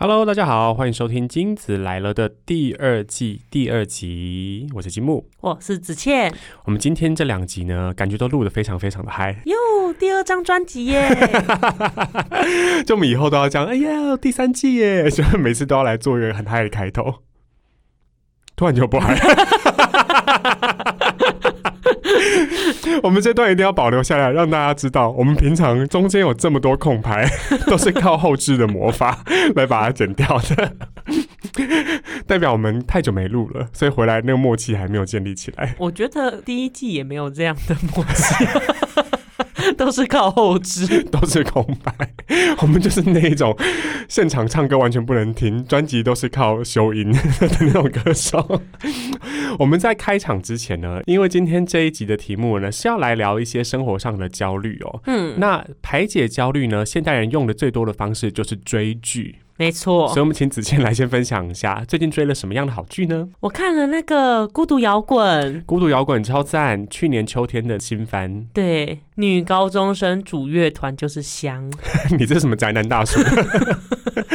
Hello，大家好，欢迎收听《金子来了》的第二季第二集，我是金木。我是子倩，我们今天这两集呢，感觉都录得非常非常的嗨，哟，第二张专辑耶！就我们以后都要讲，哎呀，第三季耶，所以每次都要来做一个很嗨的开头，突然就不嗨。我们这段一定要保留下来，让大家知道，我们平常中间有这么多空牌，都是靠后置的魔法来把它剪掉的，代表我们太久没录了，所以回来那个默契还没有建立起来。我觉得第一季也没有这样的默契。都是靠后置，都是空白。我们就是那一种现场唱歌完全不能听，专辑都是靠修音 的那种歌手。我们在开场之前呢，因为今天这一集的题目呢是要来聊一些生活上的焦虑哦。嗯，那排解焦虑呢，现代人用的最多的方式就是追剧。没错，所以我们请子倩来先分享一下最近追了什么样的好剧呢？我看了那个《孤独摇滚》，孤独摇滚超赞，去年秋天的新番。对，女高中生主乐团就是香。你这是什么宅男大叔？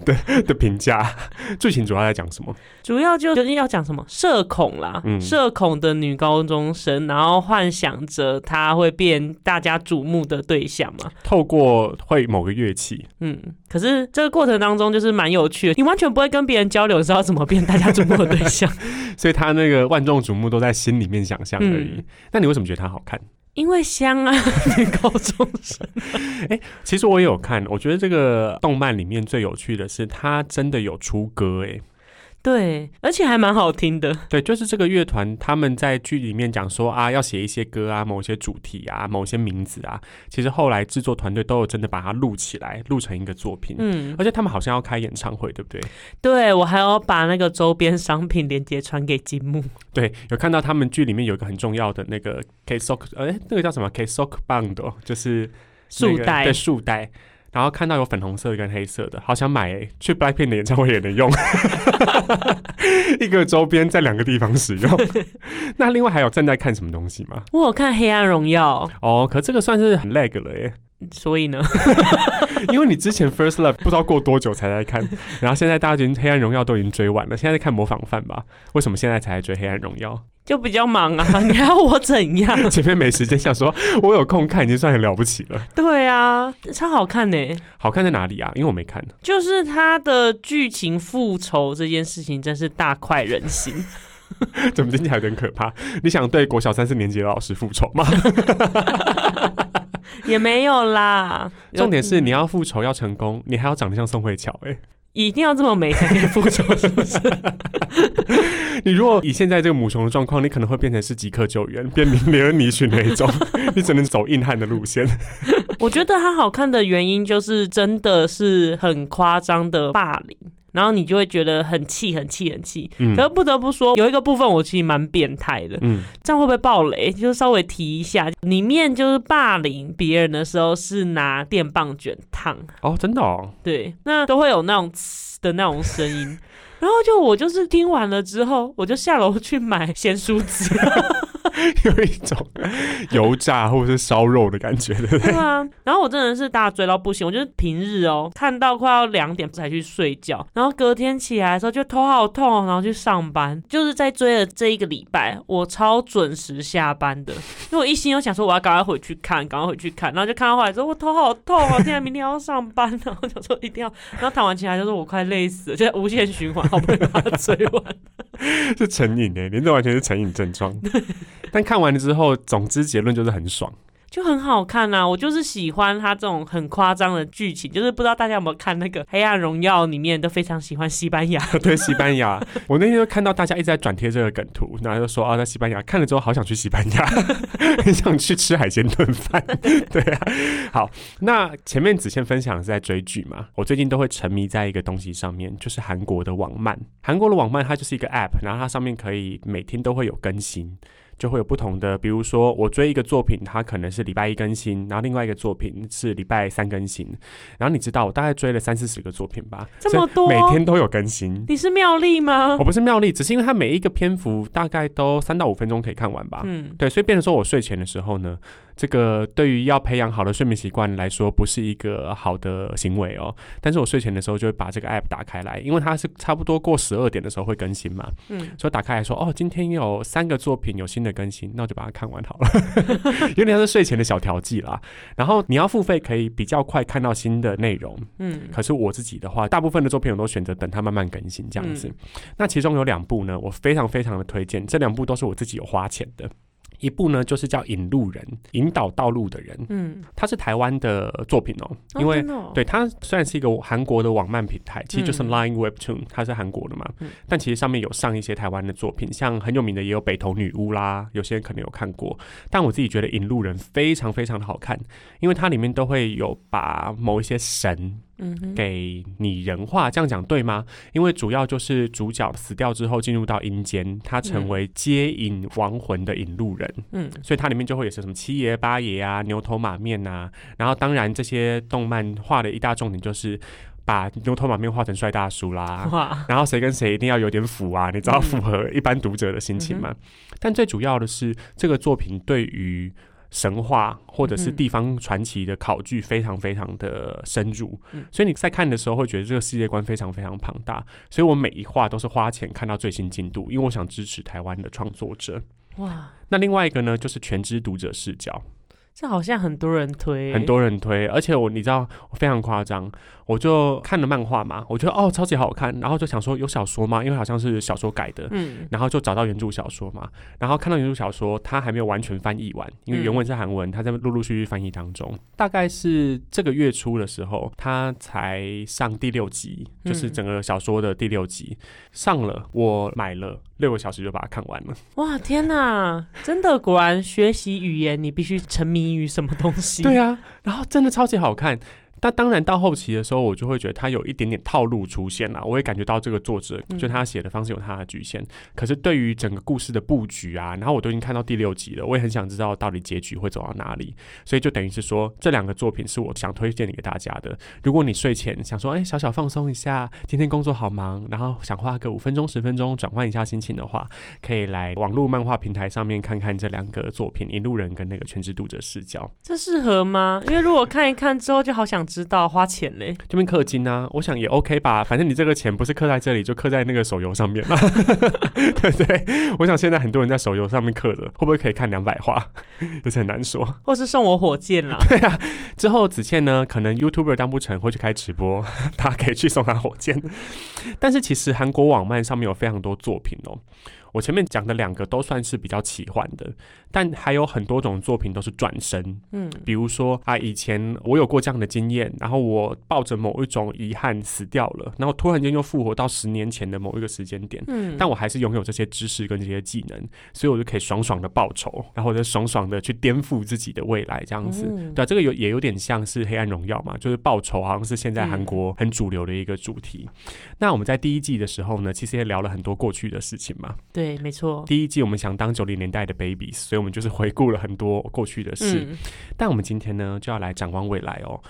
对的评价，剧情主要在讲什么？主要就究竟要讲什么？社恐啦，社恐的女高中生，然后幻想着她会变大家瞩目的对象嘛？透过会某个乐器，嗯，可是这个过程当中就是蛮有趣的，你完全不会跟别人交流，知道怎么变大家瞩目的对象，所以他那个万众瞩目都在心里面想象而已。那你为什么觉得他好看？因为香啊，女高中生。哎，其实我也有看，我觉得这个动漫里面最有趣的是，他真的有出歌哎。对，而且还蛮好听的。对，就是这个乐团，他们在剧里面讲说啊，要写一些歌啊，某些主题啊，某些名字啊。其实后来制作团队都有真的把它录起来，录成一个作品。嗯，而且他们好像要开演唱会，对不对？对，我还要把那个周边商品链接传给金木。对，有看到他们剧里面有一个很重要的那个 K Sock，哎，那个叫什么 K Sock Band，就是束带，对，束带。然后看到有粉红色跟黑色的，好想买去 Blackpink 的演唱会也能用，一个周边在两个地方使用。那另外还有正在看什么东西吗？我有看《黑暗荣耀》哦，可这个算是很 lag 了耶。所以呢，因为你之前 First Love 不知道过多久才在看，然后现在大家已经《黑暗荣耀》都已经追完了，现在在看模仿犯吧？为什么现在才追《黑暗荣耀》？就比较忙啊，你要我怎样？前面没时间，想说我有空看已经算很了不起了。对啊，超好看呢。好看在哪里啊？因为我没看。就是它的剧情复仇这件事情真是大快人心。怎么听起来有点可怕？你想对国小三四年级的老师复仇吗？也没有啦。重点是你要复仇要成功，你还要长得像宋慧乔哎。一定要这么美才可以复仇，是不是？你如果以现在这个母熊的状况，你可能会变成是即刻救援，变名连尼逊那一种，你只能走硬汉的路线。我觉得它好看的原因就是真的是很夸张的霸凌。然后你就会觉得很气、很气、很气。嗯。可是不得不说，有一个部分我其实蛮变态的。嗯。这样会不会暴雷？就稍微提一下，里面就是霸凌别人的时候是拿电棒卷烫。哦，真的哦。对，那都会有那种的那种声音。然后就我就是听完了之后，我就下楼去买咸酥鸡。有一种油炸或者是烧肉的感觉，对不对？对啊。然后我真的是大追到不行，我就是平日哦，看到快要两点才去睡觉，然后隔天起来的时候就头好痛，然后去上班。就是在追的这一个礼拜，我超准时下班的，因为我一心又想说我要赶快回去看，赶快回去看，然后就看到后来说我头好痛啊，现在明天要上班，然后想说一定要，然后躺完起来就说我快累死了，就在无限循环，好不容易把它追完。是成瘾诶，您这完全是成瘾症状。但看完了之后，总之结论就是很爽。就很好看呐，我就是喜欢他这种很夸张的剧情，就是不知道大家有没有看那个《黑暗荣耀》里面都非常喜欢西班牙。对，西班牙，我那天就看到大家一直在转贴这个梗图，然后就说啊，在西班牙看了之后好想去西班牙，很想去吃海鲜炖饭。对啊，好，那前面子倩分享是在追剧嘛，我最近都会沉迷在一个东西上面，就是韩国的网漫。韩国的网漫它就是一个 App，然后它上面可以每天都会有更新。就会有不同的，比如说我追一个作品，它可能是礼拜一更新，然后另外一个作品是礼拜三更新，然后你知道我大概追了三四十个作品吧，这么多，每天都有更新。你是妙丽吗？我不是妙丽，只是因为它每一个篇幅大概都三到五分钟可以看完吧。嗯，对，所以变成说我睡前的时候呢。这个对于要培养好的睡眠习惯来说，不是一个好的行为哦。但是我睡前的时候就会把这个 app 打开来，因为它是差不多过十二点的时候会更新嘛，嗯，所以打开来说，哦，今天有三个作品有新的更新，那我就把它看完好了，有点像是睡前的小调剂啦。然后你要付费可以比较快看到新的内容，嗯，可是我自己的话，大部分的作品我都选择等它慢慢更新这样子。嗯那其中有两部呢，我非常非常的推荐，这两部都是我自己有花钱的。一部呢就是叫《引路人》，引导道路的人，嗯，它是台湾的作品哦、哦因为对它虽然是一个韩国的网漫平台，其实就是嗯。Line Webtoon，它是韩国的嘛，嗯。但其实上面有上一些台湾的作品，像很有名的也有北投女巫啦，有些人可能有看过。但我自己觉得《引路人》非常非常的好看，因为它里面都会有把某一些神嗯，给拟人化，这样讲对吗？因为主要就是主角死掉之后进入到阴间，他成为接引亡魂的引路人，嗯所以它里面就会有些什么七爷八爷啊、牛头马面啊，然后当然这些动漫画的一大重点就是把牛头马面画成帅大叔啦。哇，然后谁跟谁一定要有点符啊，你知道嗯符合一般读者的心情吗？但最主要的是，这个作品对于神话或者是嗯地方传奇的考据非常非常的深入，嗯。所以你在看的时候会觉得这个世界观非常非常庞大。所以我每一话都是花钱看到最新进度，因为我想支持台湾的创作者。哇，那另外一个呢，就是全知读者视角，这好像很多人推，很多人推，而且我你知道我非常夸张，我就看了漫画嘛，我觉得哦超级好看，然后就想说有小说吗？因为好像是小说改的，嗯然后就找到原著小说嘛，然后看到原著小说，它还没有完全翻译完，因为原文是韩文，它在陆陆续续翻译当中。大概是这个月初的时候，它才上第六集，就是嗯整个小说的第六集上了，我买了六个小时就把它看完了。哇，天哪，真的果然学习语言，你必须沉迷于什么东西？对啊，然后真的超级好看。但当然到后期的时候，我就会觉得他有一点点套路出现了。我也感觉到这个作者嗯就他写的方式有他的局限。可是对于整个故事的布局啊，然后我都已经看到第六集了，我也很想知道到底结局会走到哪里。所以就等于是说，这两个作品是我想推荐给大家的。如果你睡前想说，哎、小小放松一下，今天工作好忙，然后想花个五分钟十分钟转换一下心情的话，可以来网络漫画平台上面看看这两个作品《引路人》跟那个《全职读者视角》。这适合吗？因为如果看一看之后，就好想知道花钱嘞。这边氪金啊，我想也 OK 吧，反正你这个钱不是氪在这里，就氪在那个手游上面嘛，对不对？我想现在很多人在手游上面氪的，会不会可以看两百话，这是很难说。或是送我火箭啦。之后子倩呢，可能 YouTuber 当不成，会去开直播，大家可以去送他火箭。但是其实韩国网漫上面有非常多作品哦。我前面讲的两个都算是比较奇幻的，但还有很多种作品都是转身，嗯比如说啊，以前我有过这样的经验，然后我抱着某一种遗憾死掉了，然后突然间又复活到十年前的某一个时间点，嗯，但我还是拥有这些知识跟这些技能，所以我就可以爽爽的报仇，然后我就爽爽的去颠覆自己的未来，这样子。嗯对啊，这个有也有点像是《黑暗荣耀》嘛，就是报仇，好像是现在韩国很主流的一个主题。那我们在第一季的时候呢，其实也聊了很多过去的事情嘛。对，没错。第一季我们想当九零年代的以我们就是回顾了很多过去的事。嗯，但我们今天呢，就要来展望未来哦。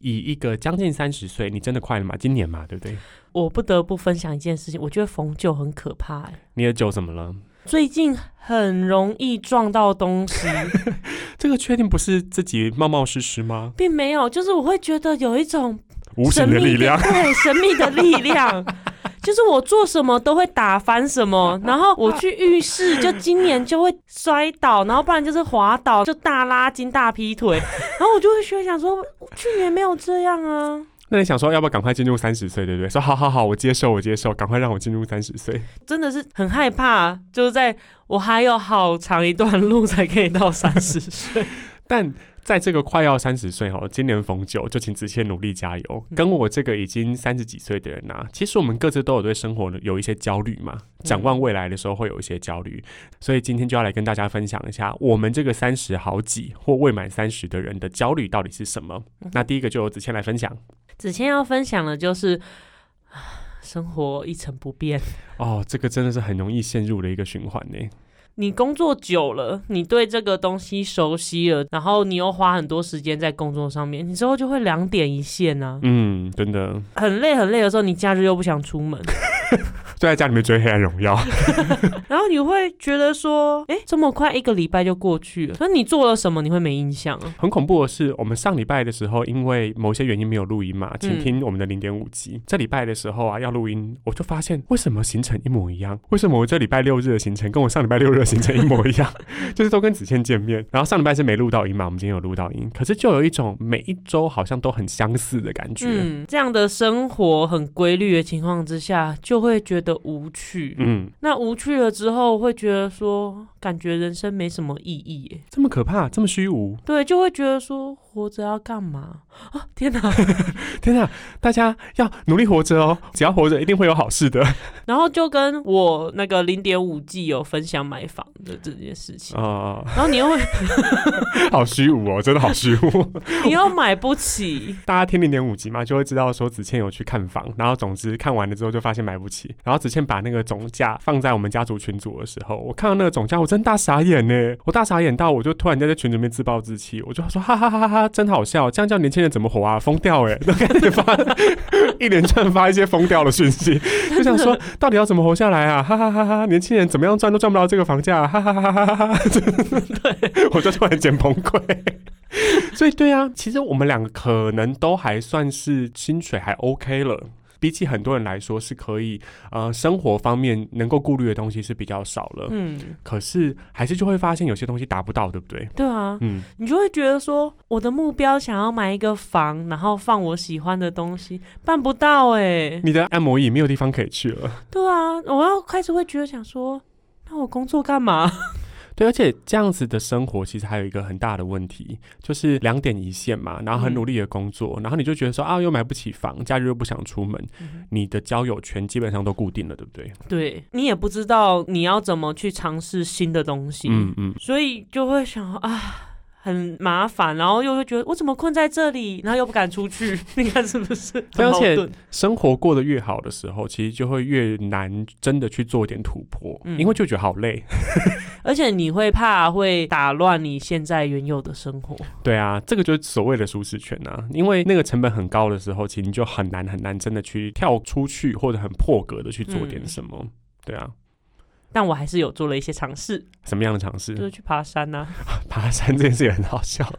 以一个将近三十岁，你真的快了吗？今年嘛，对不对？我不得不分享一件事情，我觉得逢酒很可怕、欸。你的酒怎么了？最近很容易撞到东西，这个确定不是自己冒冒失失吗？并没有，就是我会觉得有一种无神秘形的力量，对神秘的力量，就是我做什么都会打翻什么，然后我去浴室，就今年就会摔倒，然后不然就是滑倒，就大拉筋、大劈腿，然后我就会学想说，去年没有这样啊，那你想说要不要赶快进入三十岁，对不对？说好好好，我接受，我接受，赶快让我进入三十岁。真的是很害怕，就是在我还有好长一段路才可以到三十岁。但在这个快要三十岁哦，今年逢九，就请子倩努力加油。嗯跟我这个已经三十几岁的人啊，其实我们各自都有对生活有一些焦虑嘛，展望未来的时候会有一些焦虑，所以今天就要来跟大家分享一下，我们这个三十好几或未满三十的人的焦虑到底是什么。那第一个就由子倩来分享子谦要分享的就是。啊生活一成不变，哦，这个真的是很容易陷入的一个循环呢。你工作久了，你对这个东西熟悉了，然后你又花很多时间在工作上面，你之后就会两点一线啊。嗯，真的，很累很累的时候，你假日又不想出门，就在家里面追《黑暗荣耀》。然后你会觉得说，哎，这么快一个礼拜就过去了，那你做了什么？你会没印象啊？很恐怖的是，我们上礼拜的时候，因为某些原因没有录音嘛，请嗯听我们的零点五集。这礼拜的时候啊，要录音，我就发现为什么行程一模一样？为什么我这礼拜六日的行程跟我上礼拜六日的行程一模一样？就是都跟子倩见面，然后上礼拜是没录到音嘛，我们今天有录到音，可是就有一种每一周好像都很相似的感觉。嗯，这样的生活很规律的情况之下，就会觉得无趣。嗯，那无趣了之后，会觉得说，感觉人生没什么意义耶。这么可怕，这么虚无，对，就会觉得说，活着要干嘛啊？天哪！天哪！大家要努力活着哦，只要活着，一定会有好事的 然后就跟我那个零点五 G 有分享买房的这件事情，啊、然后你又会 好虚无哦，真的好虚无。你又买不起，大家听零点五 G 嘛，就会知道说子倩有去看房，然后总之看完了之后就发现买不起，然后子倩把那个总价放在我们家族群组的时候，我看到那个总价，我真大傻眼呢，我大傻眼到我就突然间在群里面自暴自弃，我就说哈哈哈哈哈，真好笑，这样叫年轻人怎么活啊？疯掉哎，都开始发 一连串发一些疯掉的讯息，就想说到底要怎么活下来啊？哈哈哈哈，年轻人怎么样赚都赚不到这个房价，哈哈哈哈哈哈，对，我就突然间崩溃。所以对啊，其实我们两个可能都还算是薪水还 OK 了。比起很多人来说，是可以呃生活方面能够顾虑的东西是比较少了。嗯，可是还是就会发现有些东西达不到，对不对？对啊，嗯，你就会觉得说，我的目标想要买一个房，然后放我喜欢的东西，办不到哎。你的按摩椅没有地方可以去了。对啊，我要开始会觉得想说，那我工作干嘛？对，而且这样子的生活其实还有一个很大的问题，就是两点一线嘛，然后很努力的工作，然后你就觉得说啊，又买不起房，假日又不想出门，你的交友圈基本上都固定了，对不对？对你也不知道你要怎么去尝试新的东西，嗯嗯，所以就会想啊。很麻烦，然后又会觉得我怎么困在这里，然后又不敢出去，你看是不是 而且？生活过得越好的时候，其实就会越难真的去做一点突破，嗯因为就觉得好累。而且你会怕会打乱你现在原有的生活。对啊，这个就是所谓的舒适圈啊，因为那个成本很高的时候，其实你就很难很难真的去跳出去，或者很破格的去做点嗯什么。对啊，但我还是有做了一些尝试，什么样的尝试？就是去爬山呐、爬山这件事也很好笑。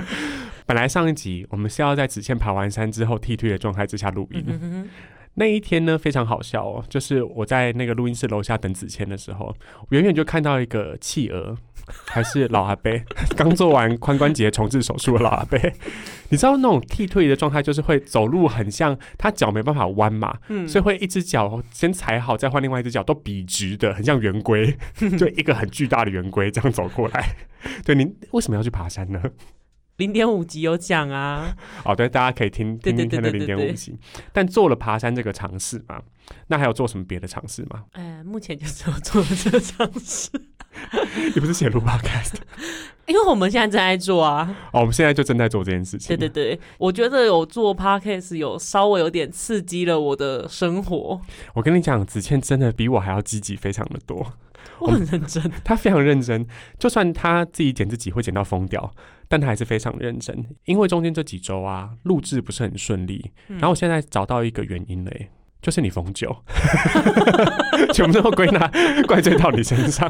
本来上一集我们是要在子倩爬完山之后剃退的状态之下录音，嗯哼哼那一天呢非常好笑哦，就是我在那个录音室楼下等子谦的时候，我远远就看到一个企鹅，还是老阿伯，刚做完髋关节重置手术的老阿伯。你知道那种剃退的状态，就是会走路很像他脚没办法弯嘛，嗯，所以会一只脚先踩好，再换另外一只脚都笔直的，很像圆规，就一个很巨大的圆规这样走过来。对，您为什么要去爬山呢？零点五级有讲啊，哦，对，大家可以听听听看的零点五集。但做了爬山这个尝试嘛，那还有做什么别的尝试吗？哎，目前就只有做了这个尝试，你不是写录 podcast？因为我们现在正在做啊。哦，我们现在就正在做这件事情。对对对，我觉得有做 podcast 有稍微有点刺激了我的生活，我跟你讲，子倩真的比我还要积极非常的多。我很认真。他非常认真，就算他自己剪自己会剪到疯掉，但他还是非常认真。因为中间这几周啊，录制不是很顺利，嗯然后我现在找到一个原因了耶。就是你逢九，全部都归纳怪罪到你身上，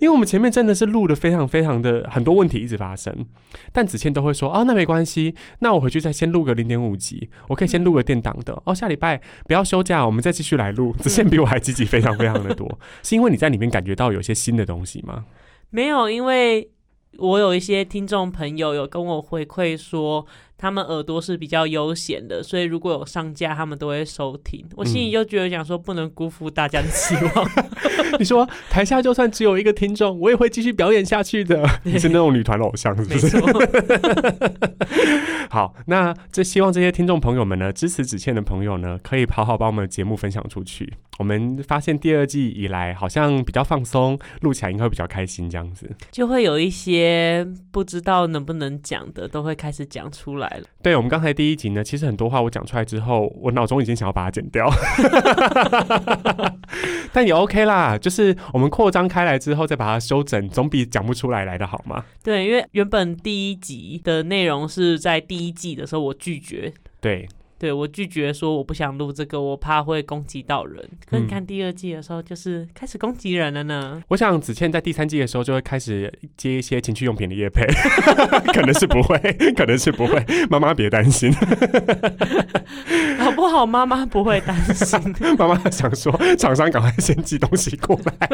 因为我们前面真的是录的非常非常的很多问题一直发生，但子倩都会说哦，那没关系，那我回去再先录个零点五集，我可以先录个电档的哦，下礼拜不要休假，我们再继续来录。子倩比我还积极非常非常的多，是因为你在里面感觉到有些新的东西吗？没有，因为我有一些听众朋友有跟我回馈说，他们耳朵是比较悠闲的，所以如果有上架，他们都会收听。我心里就觉得想说，不能辜负大家的期望。你说台下就算只有一个听众，我也会继续表演下去的。你是那种女团偶像，是不是？好，那这希望这些听众朋友们呢，支持子倩的朋友呢，可以好好把我们的节目分享出去。我们发现第二季以来，好像比较放松，录起来应该会比较开心，这样子。就会有一些不知道能不能讲的，都会开始讲出来了。对我们刚才第一集呢，其实很多话我讲出来之后，我脑中已经想要把它剪掉，但也 OK 啦，就是我们扩张开来之后再把它修整，总比讲不出来来的好嘛。对，因为原本第一集的内容是在第一季的时候我拒绝，对，对我拒绝说我不想录这个，我怕会攻击到人。可你嗯看第二季的时候，就是开始攻击人了呢。我想子倩在第三季的时候就会开始接一些情趣用品的业配，可能是不会，可能是不会，妈妈别担心，好不好？妈妈不会担心。妈妈想说厂商赶快先寄东西过来。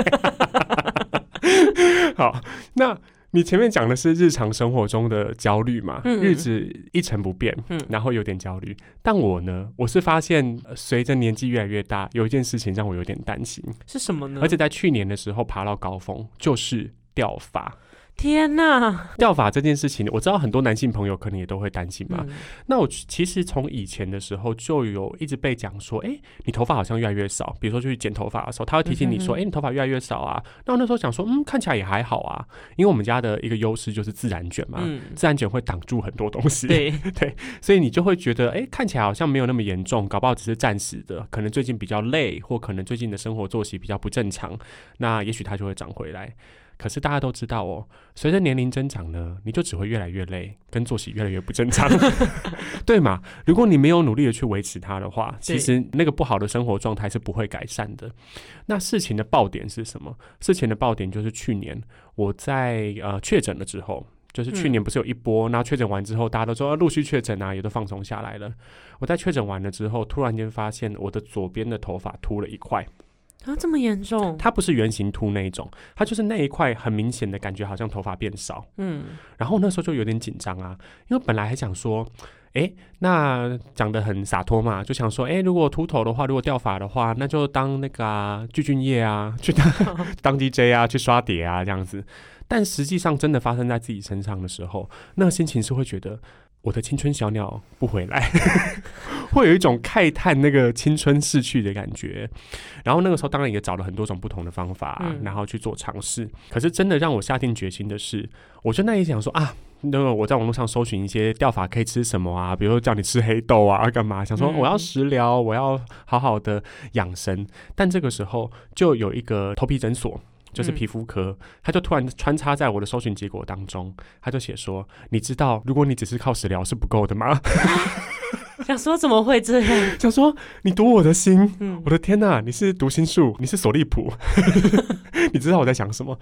好，那。你前面讲的是日常生活中的焦虑嘛，嗯日子一成不变，嗯然后有点焦虑。但我呢，我是发现呃随着年纪越来越大，有一件事情让我有点担心，是什么呢？而且在去年的时候爬到高峰，就是掉发。天呐！掉发这件事情，我知道很多男性朋友可能也都会担心嘛。嗯那我其实从以前的时候就有一直被讲说，哎、你头发好像越来越少。比如说去剪头发的时候，他会提醒你说，哎、你头发越来越少啊。那我那时候想说，嗯，看起来也还好啊，因为我们家的一个优势就是自然卷嘛。嗯，自然卷会挡住很多东西，对，所以你就会觉得，哎、看起来好像没有那么严重，搞不好只是暂时的，可能最近比较累，或可能最近的生活作息比较不正常，那也许它就会长回来。可是大家都知道哦，随着年龄增长呢，你就只会越来越累，跟作息越来越不正常，对嘛？如果你没有努力的去维持它的话，其实那个不好的生活状态是不会改善的。那事情的爆点是什么？事情的爆点就是去年我在呃确诊了之后。就是去年不是有一波，然后确诊完之后，大家都说、啊陆续确诊啊，也都放松下来了。我在确诊完了之后，突然间发现我的左边的头发秃了一块，啊，这么严重？它不是圆形秃那一种，它就是那一块很明显的感觉，好像头发变少。嗯，然后那时候就有点紧张啊，因为本来还想说，诶，那讲的很洒脱嘛，就想说，诶，如果秃头的话，如果掉发的话，那就当那个啊具俊晔啊，去当 当 DJ 啊，去刷碟啊这样子。但实际上真的发生在自己身上的时候，那个心情是会觉得。我的青春小鸟不回来，会有一种慨叹那个青春逝去的感觉。然后那个时候当然也找了很多种不同的方法，嗯然后去做尝试。可是真的让我下定决心的是，我就那一想说啊，那个我在网络上搜寻一些钓法可以吃什么啊，比如说叫你吃黑豆啊，干嘛？想说嗯我要食疗，我要好好的养生。但这个时候就有一个头皮诊所。就是嗯皮肤科，他就突然穿插在我的搜寻结果当中，他就写说：“你知道，如果你只是靠食疗是不够的吗？” 想说怎么会这样？想说你读我的心，嗯我的天呐，你是读心术，你是索利普，你知道我在想什么？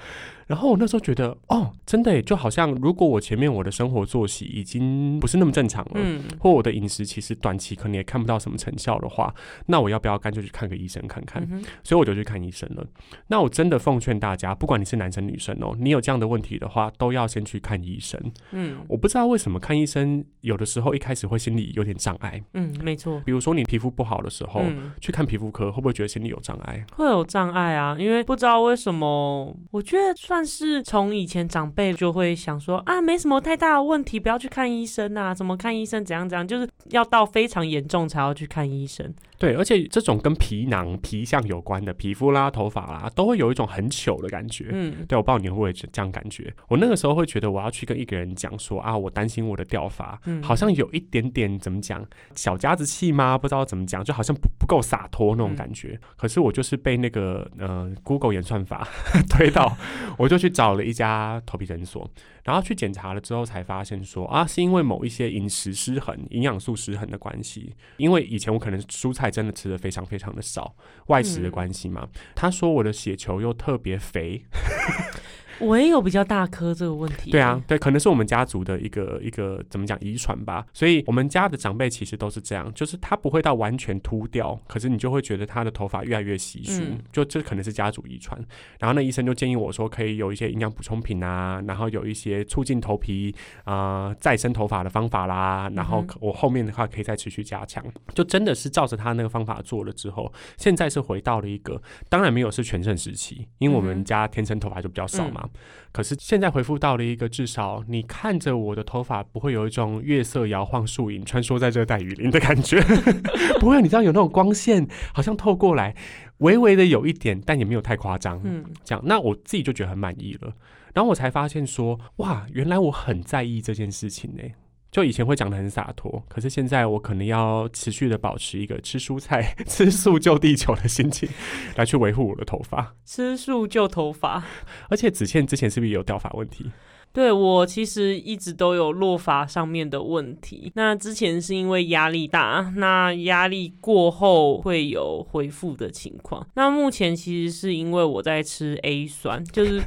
然后我那时候觉得，哦，真的耶，就好像如果我前面我的生活作息已经不是那么正常了，嗯，或我的饮食其实短期可能也看不到什么成效的话，那我要不要干脆去看个医生看看？嗯所以我就去看医生了。那我真的奉劝大家，不管你是男生女生哦，你有这样的问题的话，都要先去看医生。嗯我不知道为什么看医生有的时候一开始会心里有点障碍，嗯，没错。比如说你皮肤不好的时候。嗯，去看皮肤科，会不会觉得心里有障碍？会有障碍啊，因为不知道为什么，我觉得算是从以前长辈就会想说啊，没什么太大的问题，不要去看医生啊，怎么看医生怎样怎样，就是要到非常严重才要去看医生。对，而且这种跟皮囊、皮相有关的皮肤啦、头发啦，都会有一种很糗的感觉。嗯对，我不知道你会不会这样感觉。我那个时候会觉得，我要去跟一个人讲说啊，我担心我的掉发，嗯好像有一点点怎么讲，小家子气吗？不知道怎么讲，就好像不不够洒脱那种感觉。可是我就是被那个呃 Google 演算法 推到，我就去找了一家头皮诊所，然后去检查了之后才发现说啊，是因为某一些饮食失衡、营养素失衡的关系。因为以前我可能蔬菜真的吃的非常非常的少，外食的嗯关系嘛。他说我的血球又特别肥，我也有比较大颗这个问题。对啊，，对，可能是我们家族的一个一个怎么讲遗传吧。所以我们家的长辈其实都是这样，就是他不会到完全秃掉，可是你就会觉得他的头发越来越稀疏，嗯就这可能是家族遗传。然后那医生就建议我说，可以有一些营养补充品啊，然后有一些促进头皮啊、呃再生头发的方法啦，然后我后面的话可以再持续加强。就真的是照着他那个方法做了之后，现在是回到了一个当然没有是全盛时期，因为我们家天生头发就比较少嘛。可是现在回复到了一个至少你看着我的头发不会有一种月色摇晃树影穿梭在热带雨林的感觉，不会，你知道有那种光线好像透过来，微微的有一点，但也没有太夸张。嗯这样，那我自己就觉得很满意了。然后我才发现说，哇，原来我很在意这件事情呢、就以前会讲的很洒脱，可是现在我可能要持续的保持一个吃蔬菜、吃素救地球的心情，来去维护我的头发。吃素救头发。而且子倩之前是不是也有掉发问题？对我其实一直都有落发上面的问题，那之前是因为压力大，那压力过后会有恢复的情况。那目前其实是因为我在吃 A 酸，就是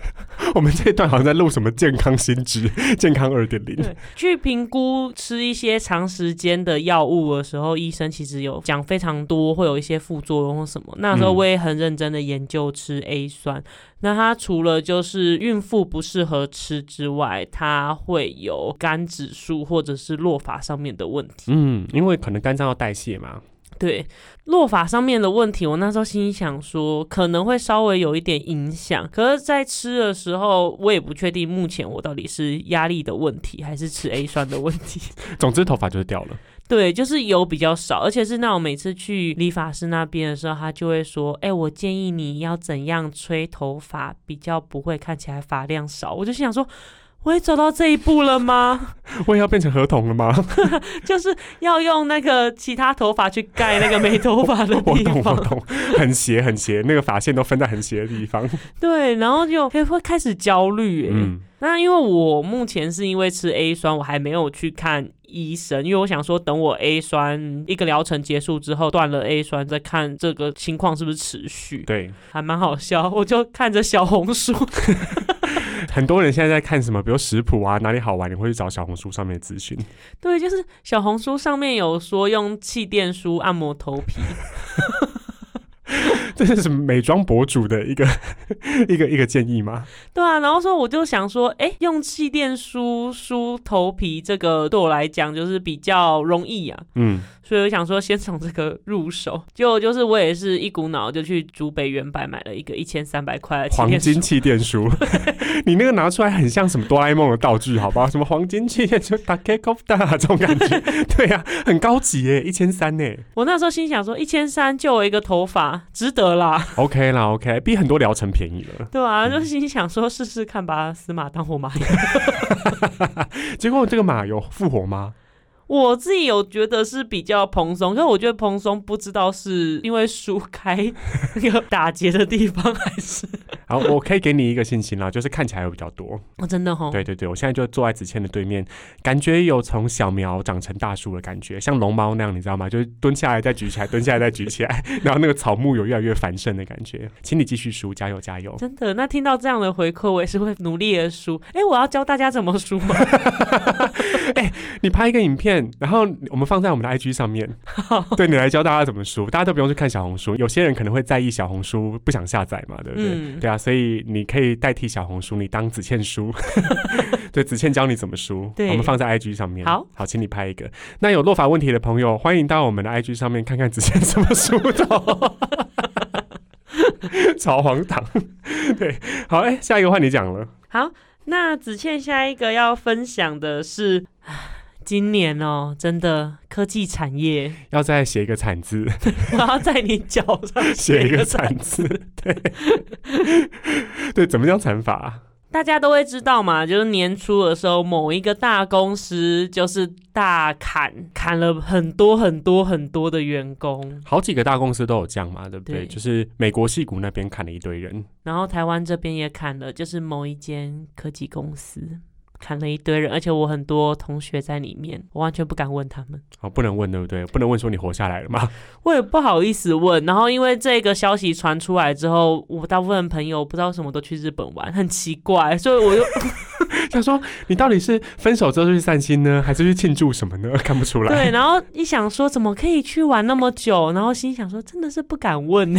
我们这一段好像在录什么健康新知、健康二点零。对去评估吃一些长时间的药物的时候，医生其实有讲非常多会有一些副作用或什么。那时候我也很认真的研究吃 A 酸。那它除了就是孕妇不适合吃之外，它会有肝指数或者是落法上面的问题。嗯，因为可能肝脏要代谢嘛。对，落发上面的问题，我那时候心里想说可能会稍微有一点影响，可是，在吃的时候，我也不确定目前我到底是压力的问题还是吃 A 酸的问题。总之，头发就是掉了。对，就是油比较少，而且是那种每次去理发师那边的时候，他就会说：“哎，我建议你要怎样吹头发，比较不会看起来发量少。”我就心想说。我也走到这一步了吗？我也要变成合同了吗？就是要用那个其他头发去盖那个没头发的地方。我懂，我懂，很斜，很斜，那个发线都分在很斜的地方。对，然后就会开始焦虑。嗯，那因为我目前是因为吃 A 酸，我还没有去看医生，因为我想说，等我 A 酸一个疗程结束之后断了 A 酸，再看这个情况是不是持续。对，还蛮好笑，我就看着小红书。很多人现在在看什么，比如食谱啊，哪里好玩，你会去找小红书上面的资讯。对，就是小红书上面有说用气垫梳按摩头皮。这是什么美妆博主的一个 一个一个建议吗？对啊，然后说我就想说，哎，用气垫梳梳头皮，这个对我来讲就是比较容易啊。嗯。所以我想说，先从这个入手。就就是我也是一股脑就去竹北原百买了一个一千三百块黄金气垫书。你那个拿出来很像什么哆啦 A 梦的道具，好不好？什么黄金气垫就打开 c o f 这种感觉。对呀，很高级耶，一千三呢。我那时候心想说，一千三就我一个头发，值得啦。OK 啦，OK，比很多疗程便宜了。对啊，就心想说试试看，把死马当活马医。结果这个马有复活吗？我自己有觉得是比较蓬松，可是我觉得蓬松不知道是因为梳开那个打结的地方还是。好，我可以给你一个信心啦，就是看起来会比较多。哦，真的哦。对对对，我现在就坐在子谦的对面，感觉有从小苗长成大树的感觉，像龙猫那样，你知道吗？就是蹲下来再举起来，蹲下来再举起来，然后那个草木有越来越繁盛的感觉。请你继续梳，加油加油！真的，那听到这样的回馈，我也是会努力的梳。哎，我要教大家怎么梳吗？哎，你拍一个影片。然后我们放在我们的 IG 上面，对你来教大家怎么输，大家都不用去看小红书。有些人可能会在意小红书不想下载嘛，对不对？对啊，所以你可以代替小红书，你当子倩输，对，子倩教你怎么输。我们放在 IG 上面。好，好，请你拍一个。那有落法问题的朋友，欢迎到我们的 IG 上面看看子倩怎么输的。超荒唐。对，好，哎，下一个换你讲了。好，那子倩下一个要分享的是。今年哦，真的科技产业要再写一个惨字，我要在你脚上 写一个惨字，对，对，怎么叫惨法？大家都会知道嘛，就是年初的时候，某一个大公司就是大砍，砍了很多很多很多的员工，好几个大公司都有这样嘛，对不对？就是美国戏谷那边砍了一堆人，然后台湾这边也砍了，就是某一间科技公司。砍了一堆人，而且我很多同学在里面，我完全不敢问他们。哦，不能问，对不对？不能问说你活下来了吗？我也不好意思问。然后因为这个消息传出来之后，我大部分朋友不知道什么都去日本玩，很奇怪，所以我就。想说你到底是分手之后去散心呢，还是去庆祝什么呢？看不出来。对，然后一想说怎么可以去玩那么久，然后心想说真的是不敢问。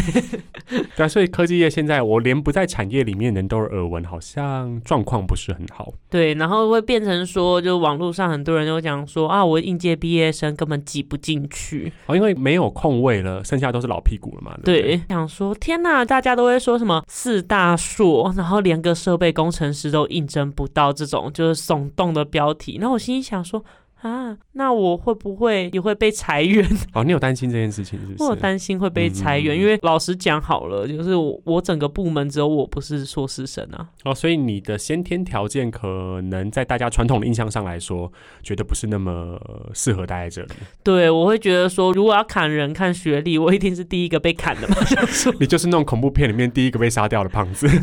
对啊，所以科技业现在我连不在产业里面人都耳闻，好像状况不是很好。对，然后会变成说，就网络上很多人都讲说啊，我应届毕业生根本挤不进去，哦，因为没有空位了，剩下都是老屁股了嘛。对，想说天哪，大家都会说什么四大硕，然后连个设备工程师都应征不到。这种就是耸动的标题，然后我心里想说，啊，那我会不会也会被裁员？哦，你有担心这件事情是不是？我有担心会被裁员，嗯因为老实讲好了，就是我我整个部门只有我不是硕士生啊。哦，所以你的先天条件可能在大家传统的印象上来说，觉得不是那么呃适合待在这里。对，我会觉得说，如果要砍人看学历，我一定是第一个被砍的嘛，你就是那种恐怖片里面第一个被杀掉的胖子，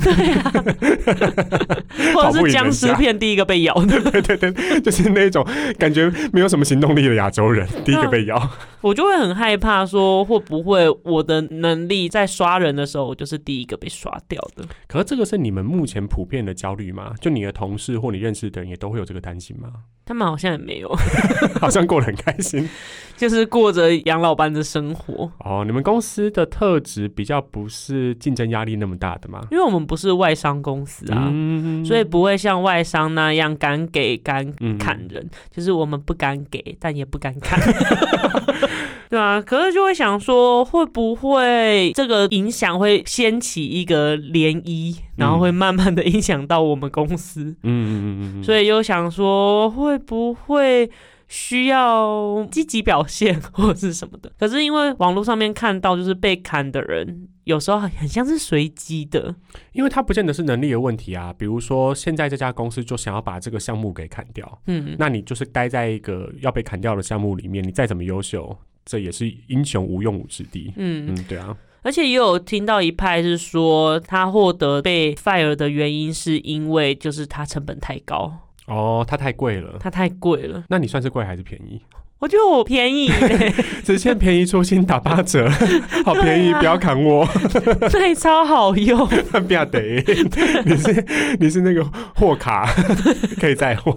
或者是僵尸片第一个被咬的，对对对，就是那种感觉没有什么行动力的亚洲人，第一个被咬。我就会很害怕说，会不会我的能力在刷人的时候，我就是第一个被刷掉的。可是这个是你们目前普遍的焦虑吗？就你的同事或你认识的人也都会有这个担心吗？他们好像也没有，好像过得很开心 就是过着养老般的生活。哦。你们公司的特质比较不是竞争压力那么大的吗？因为我们不是外商公司啊，嗯所以不会像外商那样敢给敢嗯砍人，就是我们不敢给，但也不敢砍。对啊，可是就会想说，会不会这个影响会掀起一个涟漪，然后会慢慢的影响到我们公司，嗯嗯嗯嗯嗯，所以又想说，会不会？需要积极表现或者是什么的，可是因为网络上面看到，就是被砍的人，有时候很很像是随机的，因为他不见得是能力的问题啊。比如说，现在这家公司就想要把这个项目给砍掉，嗯，那你就是待在一个要被砍掉的项目里面，你再怎么优秀，这也是英雄无用武之地。嗯嗯，对啊，而且也有听到一派是说，他获得被 fire 的原因是因为就是他成本太高，哦，他太贵了。他太贵了。那你算是贵还是便宜？我觉得我便宜耶，直接便宜出新打八折，好便宜，啊不要砍我，对，超好用。不要得，你是你是那个货卡，可以载货。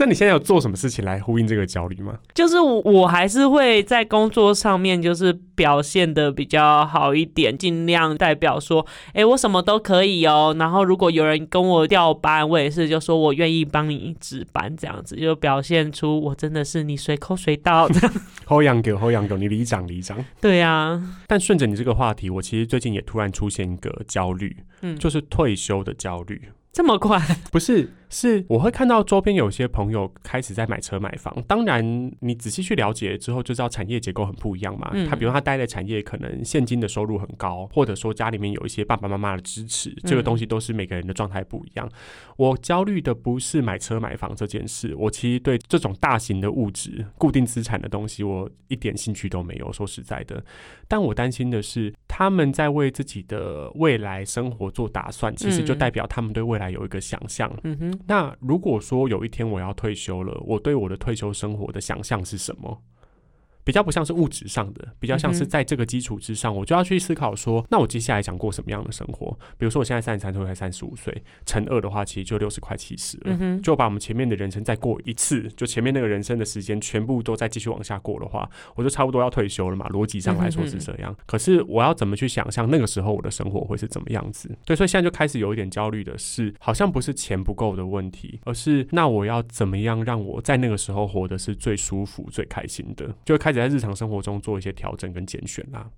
对那你现在有做什么事情来呼应这个焦虑吗？就是我我还是会在工作上面就是表现的比较好一点，尽量代表说，哎，我什么都可以哦。然后如果有人跟我调班，我也是就说我愿意帮你值班，这样子就表现出我真的是你随口随到这样。后养狗，后养狗，你里长里长。对啊，但顺着你这个话题，我其实最近也突然出现一个焦虑，嗯，就是退休的焦虑。这么快，不是，是我会看到周边有些朋友开始在买车买房。当然，你仔细去了解之后，就知道产业结构很不一样嘛。嗯他比如他待的产业可能现金的收入很高，或者说家里面有一些爸爸妈妈的支持，这个东西都是每个人的状态不一样。我焦虑的不是买车买房这件事，我其实对这种大型的物质、固定资产的东西，我一点兴趣都没有。说实在的，但我担心的是，他们在为自己的未来生活做打算，其实就嗯代表他们对未来有一个想象。嗯哼，那如果说有一天我要退休了，我对我的退休生活的想象是什么？比较不像是物质上的，比较像是在这个基础之上，我就要去思考说，那我接下来想过什么样的生活？比如说我现在三十三岁，才三十五岁，乘二的话，其实就六十块七十了。就把我们前面的人生再过一次，就前面那个人生的时间全部都再继续往下过的话，我就差不多要退休了嘛。逻辑上来说是这样，可是我要怎么去想象那个时候我的生活会是怎么样子？对，所以现在就开始有一点焦虑的是，好像不是钱不够的问题，而是那我要怎么样让我在那个时候活得是最舒服、最开心的？就会开始在日常生活中做一些调整跟拣选啦。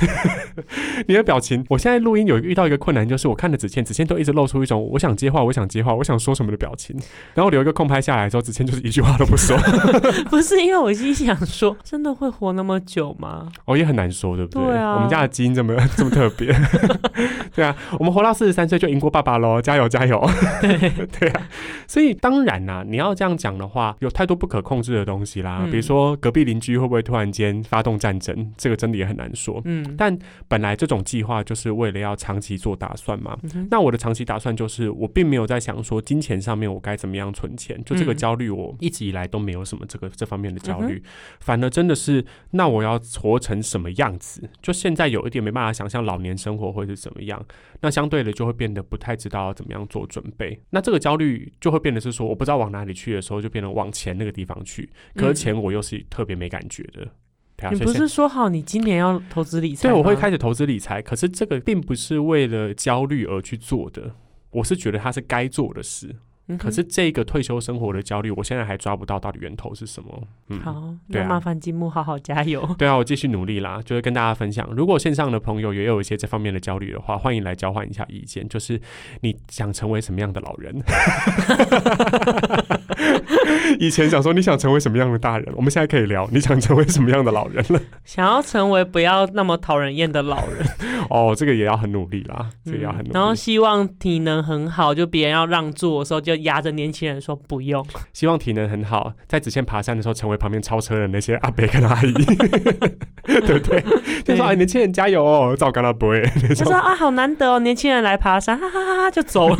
你的表情，我现在录音有遇到一个困难，就是我看着子倩，子倩都一直露出一种我想接话、我想接话、我想说什么的表情，然后留一个空拍下来之后，子倩就是一句话都不说，不是因为我心想说，真的会活那么久吗？哦，也很难说，对不对？对啊我们家的基因这么 这么特别，对啊，我们活到四十三岁就赢过爸爸喽，加油加油！对啊，所以当然啦、你要这样讲的话，有太多不可控制的东西啦，嗯比如说隔壁邻居会不会突然间发动战争，这个真的也很难说。嗯，但本来这种计划就是为了要长期做打算嘛。嗯那我的长期打算就是，我并没有在想说金钱上面我该怎么样存钱，就这个嗯焦虑，我一直以来都没有什么这个这方面的焦虑，反而真的是，那我要活成什么样子？就现在有一点没办法想象老年生活会是怎么样，那相对的就会变得不太知道要怎么样做准备。那这个焦虑就会变得是说，我不知道往哪里去的时候，就变得往钱那个地方去，可是嗯钱我又是特别没感觉的。对你不是说好你今年要投资理财对，我会开始投资理财，可是这个并不是为了焦虑而去做的，我是觉得它是该做的事。嗯可是这个退休生活的焦虑，我现在还抓不到到底源头是什么。嗯，好，那麻烦金木好好加油。对啊，我继续努力啦，就是跟大家分享。如果线上的朋友也有一些这方面的焦虑的话，欢迎来交换一下意见。就是你想成为什么样的老人？以前想说你想成为什么样的大人，我们现在可以聊你想成为什么样的老人了。想要成为不要那么讨人厌的老人，哦，这个也要很努力啦，这个也要很努力。嗯然后希望体能很好，就别人要让座的时候，就压着年轻人说不用。希望体能很好，在直线爬山的时候成为旁边超车的那些阿伯跟阿姨，对不对？就说哎，年轻人加油哦，照干了不会那种就说啊，好难得哦，年轻人来爬山，哈哈哈哈就走了。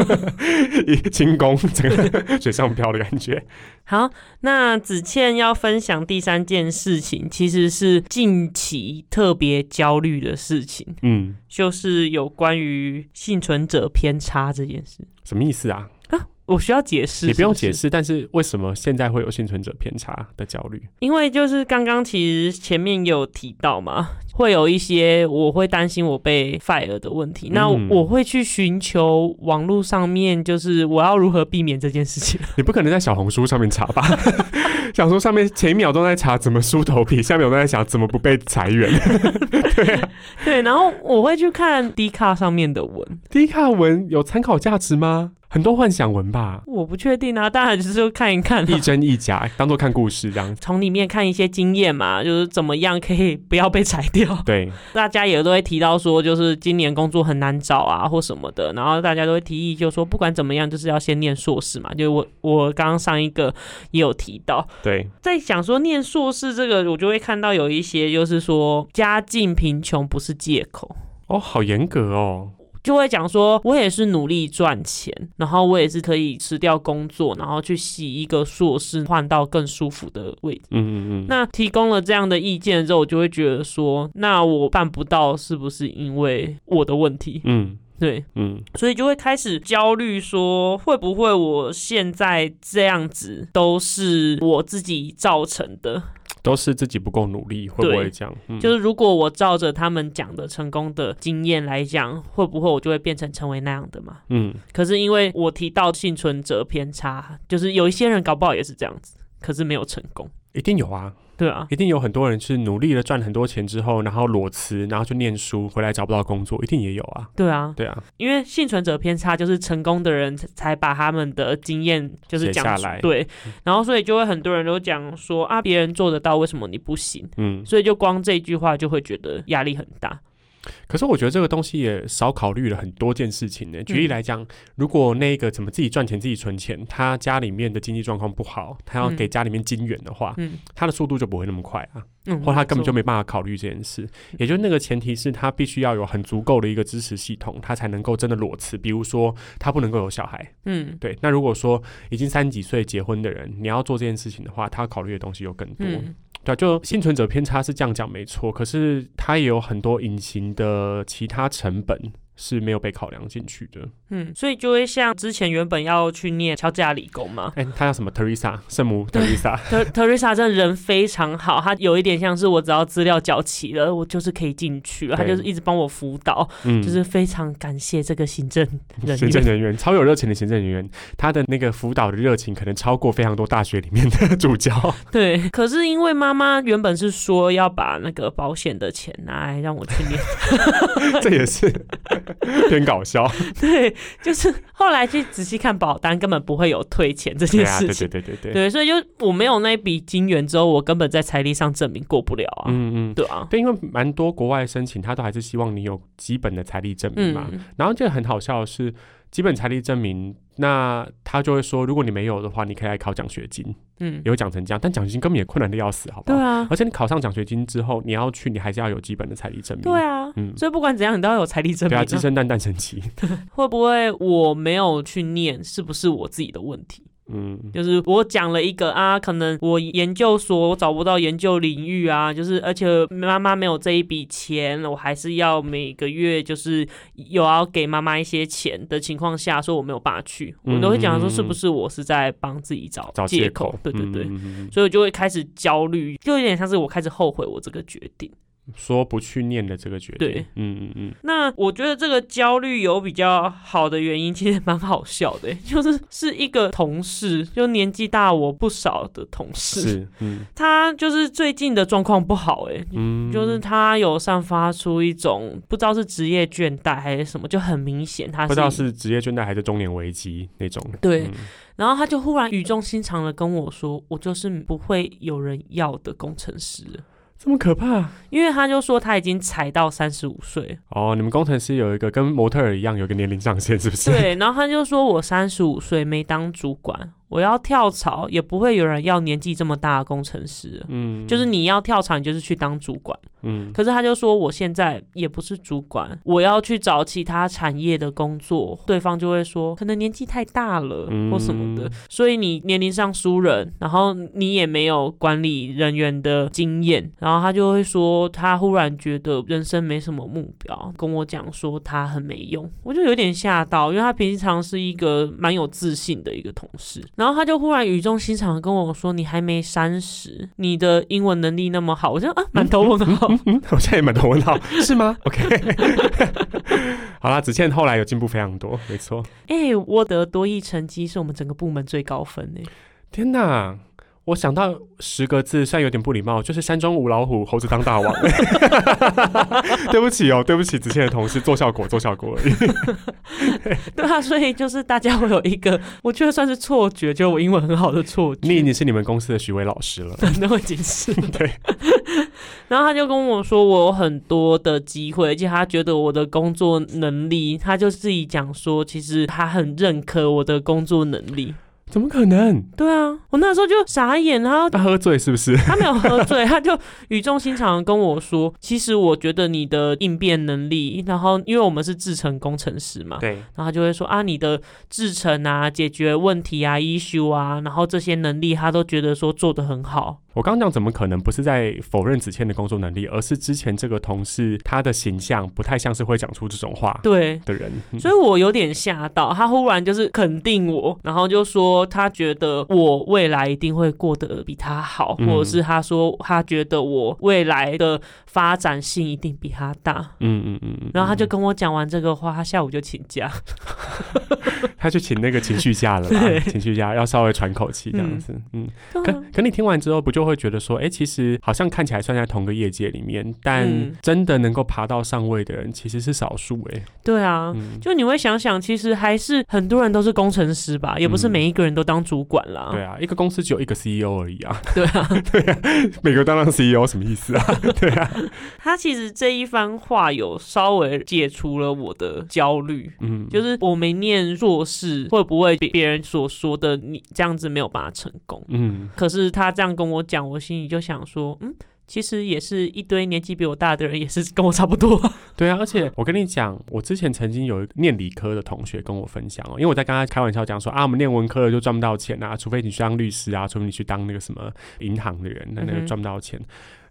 轻功整个水上漂的感觉。好，那子倩要分享第三件事情，其实是近期特别焦虑的事情，嗯，就是有关于幸存者偏差这件事。什么意思啊？我需要解释，你不用解释，但是为什么现在会有幸存者偏差的焦虑？因为就是刚刚其实前面有提到嘛，会有一些我会担心我被 fire 的问题，那嗯我会去寻求网络上面就是我要如何避免这件事情。你不可能在小红书上面查吧？小红书上面前一秒钟在查怎么梳头皮，下一秒钟在想怎么不被裁员。对对，然后我会去看 D 卡上面的文，第一卡文有参考价值吗？很多幻想文吧，我不确定啊，当然只是看一看、啊。一真一假，当做看故事这样。从里面看一些经验嘛，就是怎么样可以不要被裁掉。对，大家也都会提到说，就是今年工作很难找啊，或什么的，然后大家都会提议，就说不管怎么样，就是要先念硕士嘛。就是我我刚刚上一个也有提到，对，在想说念硕士这个，我就会看到有一些就是说家境贫穷不是借口。哦，好严格哦。就会讲说，我也是努力赚钱，然后我也是可以辞掉工作，然后去洗一个硕士，换到更舒服的位置。嗯嗯嗯，那提供了这样的意见之后，我就会觉得说，那我办不到，是不是因为我的问题？嗯对，嗯，所以就会开始焦虑，说会不会我现在这样子都是我自己造成的？都是自己不够努力，会不会这样？嗯就是如果我照着他们讲的成功的经验来讲，会不会我就会变成成为那样的嘛？嗯，可是因为我提到幸存者偏差，就是有一些人搞不好也是这样子，可是没有成功。一定有啊，对啊，一定有很多人是努力的赚很多钱之后，然后裸辞，然后去念书，回来找不到工作，一定也有啊。对啊，对啊，因为幸存者偏差就是成功的人才才把他们的经验就是讲写下来。对，然后所以就会很多人都讲说啊，别人做得到，为什么你不行？嗯，所以就光这句话就会觉得压力很大。可是我觉得这个东西也少考虑了很多件事情呢。举例来讲，如果那个怎么自己赚钱、自己存钱，他家里面的经济状况不好，他要嗯给家里面金援的话，嗯他的速度就不会那么快啊，嗯，或他根本就没没办法考虑这件事。也就那个前提是他必须要有很足够的一个支持系统，他才能够真的裸辞。比如说，他不能够有小孩。嗯对，那如果说已经三十几岁结婚的人，你要做这件事情的话，他考虑的东西又更多。对，就幸存者偏差是这样讲没错，可是它也有很多隐形的其他成本。是没有被考量进去的。嗯，所以就会像之前原本要去念乔治亚理工嘛。哎、他叫什么？Teresa 圣母 Teresa，特特瑞莎真的人非常好，她有一点像是我只要资料缴齐了，我就是可以进去了。她就是一直帮我辅导，嗯，就是非常感谢这个行政人员。行政人员超有热情的行政人员，他的那个辅导的热情可能超过非常多大学里面的助教。对，可是因为妈妈原本是说要把那个保险的钱拿来让我去念，这也是 偏搞笑。对，就是后来去仔细看保单，根本不会有退钱这件事情。对对对对，对，所以就我没有那笔金元之后，我根本在财力上证明过不了啊。嗯嗯。对啊，对，因为蛮多国外申请，他都还是希望你有基本的财力证明嘛。嗯，然后这个很好笑的是，基本财力证明，那他就会说，如果你没有的话，你可以来考奖学金，嗯，也会讲成这样。但奖学金根本也困难的要死，好不好？对啊，而且你考上奖学金之后，你要去，你还是要有基本的财力证明。对啊，嗯所以不管怎样，你都要有财力证明、对啊，鸡生蛋，蛋生鸡。会不会我没有去念，是不是我自己的问题？嗯，就是我讲了一个啊，可能我研究所我找不到研究领域啊，就是而且妈妈没有这一笔钱，我还是要每个月就是有要给妈妈一些钱的情况下，说我没有办法去，我都会讲说是不是我是在帮自己找找借口。对对对。所以我就会开始焦虑，就有点像是我开始后悔我这个决定。说不去念的这个决定。对，嗯嗯嗯，那我觉得这个焦虑有比较好的原因，其实蛮好笑的，就是是一个同事，就年纪大我不少的同事，是，嗯他就是最近的状况不好，哎，嗯，就是他有散发出一种不知道是职业倦怠还是什么，就很明显他不知道是职业倦怠还是中年危机那种。对嗯然后他就忽然语重心长的跟我说：“我就是不会有人要的工程师了。”这么可怕因为他就说他已经踩到三十五岁，哦！你们工程师有一个跟模特儿一样有一个年龄上限，是不是？对，然后他就说我三十五岁没当主管，我要跳槽也不会有人要年纪这么大的工程师，嗯，就是你要跳槽，你就是去当主管。嗯。可是他就说我现在也不是主管，我要去找其他产业的工作，对方就会说可能年纪太大了、嗯或什么的，所以你年龄上输人，然后你也没有管理人员的经验，然后他就会说他忽然觉得人生没什么目标，跟我讲说他很没用，我就有点吓到，因为他平常是一个蛮有自信的一个同事，然后他就忽然语重心长的跟我说你还没三十，你的英文能力那么好，我就啊满头问号。嗯，我现在也满头问号，是吗？OK，好啦，子倩后来有进步非常多，没错。哎、我的多益成绩是我们整个部门最高分诶、天哪！我想到十个字，虽然有点不礼貌，就是山中无老虎，猴子当大王。对不起哦，对不起，子倩的同事做效果，做效果而已。对啊，所以就是大家会有一个，我觉得算是错觉，就我英文很好的错觉。你已经是你们公司的徐伟老师了。真的会解释。对，然后他就跟我说，我有很多的机会，而且他觉得我的工作能力，他就自己讲说，其实他很认可我的工作能力。怎么可能？对啊，我那时候就傻眼，然后他喝醉是不是？他没有喝醉，他就语重心长的跟我说，其实我觉得你的应变能力，然后因为我们是制程工程师嘛，对，然后他就会说啊，你的制程啊、解决问题啊、issue 啊，然后这些能力他都觉得说做得很好。我刚刚讲怎么可能不是在否认子倩的工作能力，而是之前这个同事他的形象不太像是会讲出这种话对，的人。嗯所以我有点吓到，他忽然就是肯定我，然后就说他觉得我未来一定会过得比他好，嗯或者是他说他觉得我未来的发展性一定比他大。嗯嗯嗯嗯，然后他就跟我讲完这个话，他下午就请假。他去请那个情绪假了 情绪假要稍微喘口气这样子。嗯，可啊可你听完之后，不就会觉得说，哎、其实好像看起来算在同个业界里面，但嗯真的能够爬到上位的人其实是少数哎、对啊，嗯，就你会想想，其实还是很多人都是工程师吧，也不是嗯每一个人都当主管啦。对啊，一个公司只有一个 CEO 而已啊，对啊，对啊，每个当当 CEO 什么意思啊？对啊，他其实这一番话有稍微解除了我的焦虑。嗯，就是我没念硕士，会不会比别人所说的你这样子没有办法成功？嗯，可是他这样跟我讲，我心里就想说，嗯，其实也是一堆年纪比我大的人，也是跟我差不多。对啊，而且我跟你讲，我之前曾经有一个念理科的同学跟我分享哦，因为我在跟他开玩笑讲说啊，我们念文科的就赚不到钱啊，除非你去当律师啊，除非你去当那个什么银行的人，那那个赚不到钱。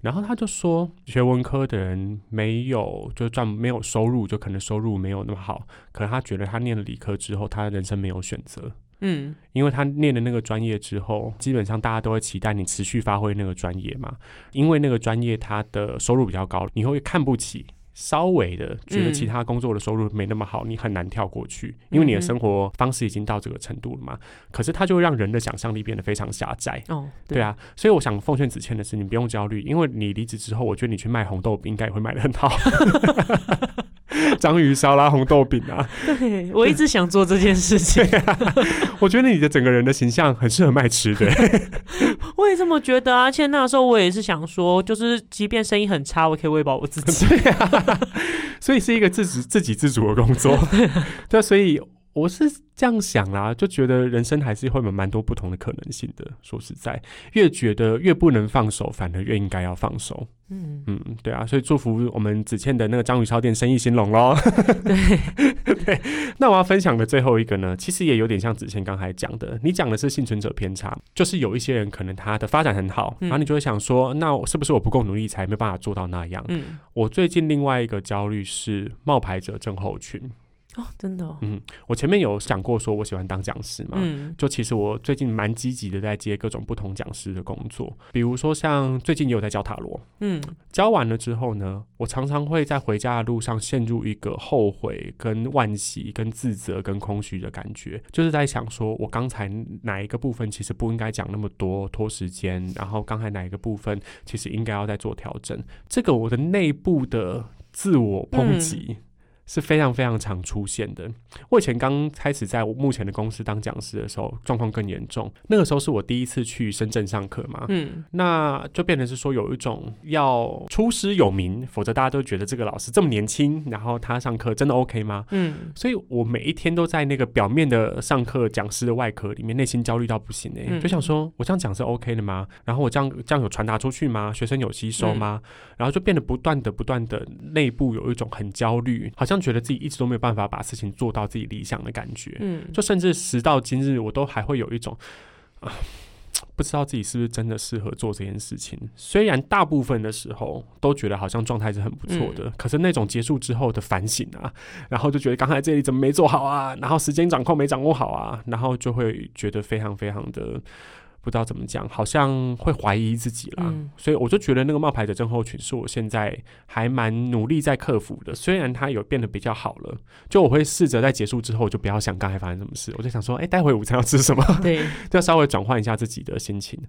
然后他就说，学文科的人没有就赚没有收入，就可能收入没有那么好，可能他觉得他念了理科之后，他人生没有选择。嗯，因为他念了那个专业之后，基本上大家都会期待你持续发挥那个专业嘛。因为那个专业它的收入比较高，你会看不起。稍微的觉得嗯其他工作的收入没那么好，你很难跳过去，因为你的生活方式已经到这个程度了嘛。可是它就会让人的想象力变得非常狭窄。哦，对，啊，所以我想奉劝子谦的是，你不用焦虑，因为你离职之后，我觉得你去卖红豆饼应该也会卖得很好。章鱼烧啦，红豆饼啊，对我一直想做这件事情，我觉得你的整个人的形象很适合卖吃的。我也这么觉得啊。而且那时候我也是想说，就是即便生意很差，我可以喂饱我自己。对啊，所以是一个自己自给自足的工作。对啊，所以我是这样想啦，就觉得人生还是会有蛮多不同的可能性的。说实在，越觉得越不能放手，反而越应该要放手。嗯，嗯，对啊，所以祝福我们子倩的那个章鱼烧店生意兴隆喽。对，对，那我要分享的最后一个呢，其实也有点像子倩刚才讲的，你讲的是幸存者偏差，就是有一些人可能他的发展很好，嗯然后你就会想说，那我是不是我不够努力才没办法做到那样？嗯，我最近另外一个焦虑是冒牌者症候群。哦，真的、哦，嗯，我前面有想过说我喜欢当讲师嘛，嗯。就其实我最近蛮积极的在接各种不同讲师的工作，比如说像最近也有在教塔罗，嗯。教完了之后呢，我常常会在回家的路上陷入一个后悔、跟惋惜、跟自责、跟空虚的感觉，就是在想说我刚才哪一个部分其实不应该讲那么多，拖时间，然后刚才哪一个部分其实应该要再做调整，这个我的内部的自我抨击。是非常非常常出现的。我以前刚开始在我目前的公司当讲师的时候，状况更严重。那个时候是我第一次去深圳上课嘛，嗯那就变成是说有一种要出师有名，否则大家都觉得这个老师这么年轻，然后他上课真的 OK 吗？嗯所以我每一天都在那个表面的上课讲师的外壳里面，内心焦虑到不行哎、嗯就想说我这样讲是 OK 的吗？然后我这样这样有传达出去吗？学生有吸收吗？然后就变得不断的不断的内部有一种很焦虑，好像觉得自己一直都没有办法把事情做到自己理想的感觉。嗯，就甚至时到今日，我都还会有一种啊，不知道自己是不是真的适合做这件事情。虽然大部分的时候都觉得好像状态是很不错的，可是那种结束之后的反省啊，然后就觉得刚才这里怎么没做好啊，然后时间掌控没掌握好啊，然后就会觉得非常非常的。不知道怎么讲，好像会怀疑自己啦，嗯所以我就觉得那个冒牌者症候群是我现在还蛮努力在克服的。虽然它有变得比较好了，就我会试着在结束之后，就不要想刚才发生什么事，我就想说，哎、待会午餐要吃什么，对，就要稍微转换一下自己的心情。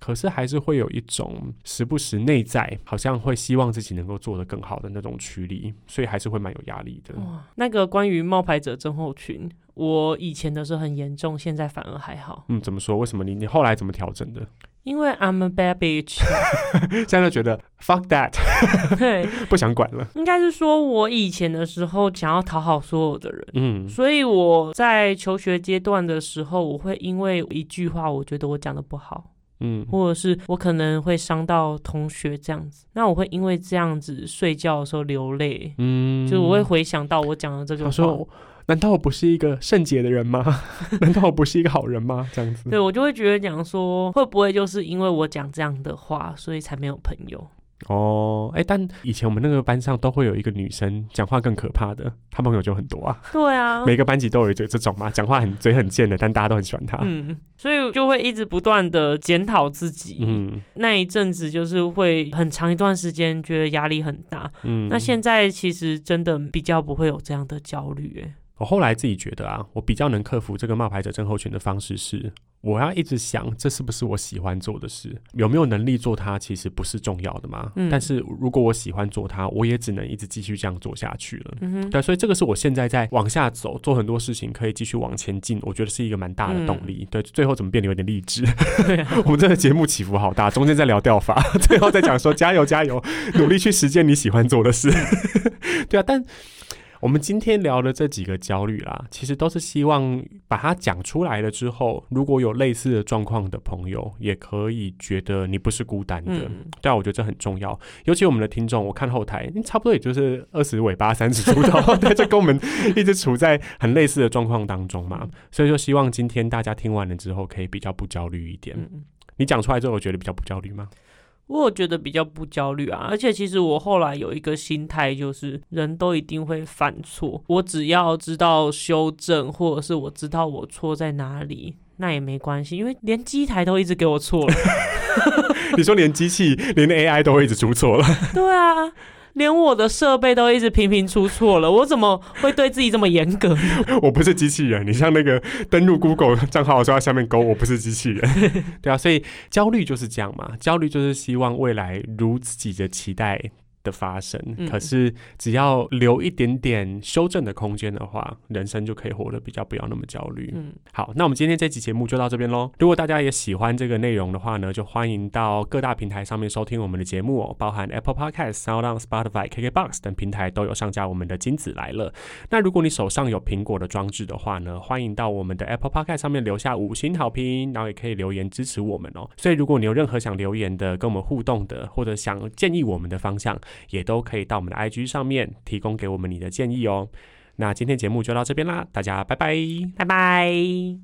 可是还是会有一种时不时内在好像会希望自己能够做得更好的那种驱力，所以还是会蛮有压力的。哇，那个关于冒牌者症候群，我以前的时候很严重，现在反而还好，嗯，怎么说？为什么你你后来怎么调整的？因为 I'm a bad bitch。现在就觉得 fuck that，对，不想管了。应该是说我以前的时候想要讨好所有的人。嗯所以我在求学阶段的时候，我会因为一句话，我觉得我讲的不好，嗯或者是我可能会伤到同学这样子，那我会因为这样子睡觉的时候流泪，嗯就是我会回想到我讲的这个话，他说：“难道我不是一个圣洁的人吗？难道我不是一个好人吗？”这样子。对我就会觉得讲说，会不会就是因为我讲这样的话，所以才没有朋友？哦，哎、但以前我们那个班上都会有一个女生讲话更可怕的，她朋友就很多啊。对啊，每个班级都有这这种嘛，讲话很嘴很贱的，但大家都很喜欢她。嗯，所以就会一直不断的检讨自己。嗯那一阵子就是会很长一段时间觉得压力很大。嗯那现在其实真的比较不会有这样的焦虑，哎，我后来自己觉得啊，我比较能克服这个冒牌者症候群的方式是，我要一直想这是不是我喜欢做的事，有没有能力做它，其实不是重要的嘛。嗯但是如果我喜欢做它，我也只能一直继续这样做下去了。嗯哼，对，所以这个是我现在在往下走，做很多事情可以继续往前进，我觉得是一个蛮大的动力。对，最后怎么变得有点励志？对啊，我们这个节目起伏好大，中间在聊调法，最后再讲说加油加油，努力去实践你喜欢做的事。对啊，但我们今天聊的这几个焦虑啦，其实都是希望把它讲出来了之后，如果有类似的状况的朋友，也可以觉得你不是孤单的。嗯，对啊，我觉得这很重要，尤其我们的听众，我看后台，差不多也就是二十尾巴、三十出头，对，就跟我们一直处在很类似的状况当中嘛，所以说希望今天大家听完了之后，可以比较不焦虑一点。嗯。你讲出来之后，我觉得比较不焦虑吗？我有觉得比较不焦虑啊，而且其实我后来有一个心态，就是人都一定会犯错，我只要知道修正，或者是我知道我错在哪里，那也没关系，因为连机台都一直给我错了。你说连机器、连 AI 都会一直出错了，对啊，连我的设备都一直频频出错了，我怎么会对自己这么严格？我不是机器人。你像那个登录 Google 账号的时候，在下面勾我不是机器人，对啊，所以焦虑就是这样嘛，焦虑就是希望未来如自己的期待。的发生，嗯可是只要留一点点修正的空间的话，人生就可以活得比较不要那么焦虑。嗯，好，那我们今天这期节目就到这边喽。如果大家也喜欢这个内容的话呢，就欢迎到各大平台上面收听我们的节目哦，包含 Apple Podcast、SoundOn、Spotify、KKBox 等平台都有上架我们的金子来了。那如果你手上有苹果的装置的话呢，欢迎到我们的 Apple Podcast 上面留下五星好评，然后也可以留言支持我们哦。所以如果你有任何想留言的、跟我们互动的，或者想建议我们的方向，也都可以到我们的 IG 上面提供给我们你的建议哦。那今天节目就到这边啦，大家拜拜。拜拜。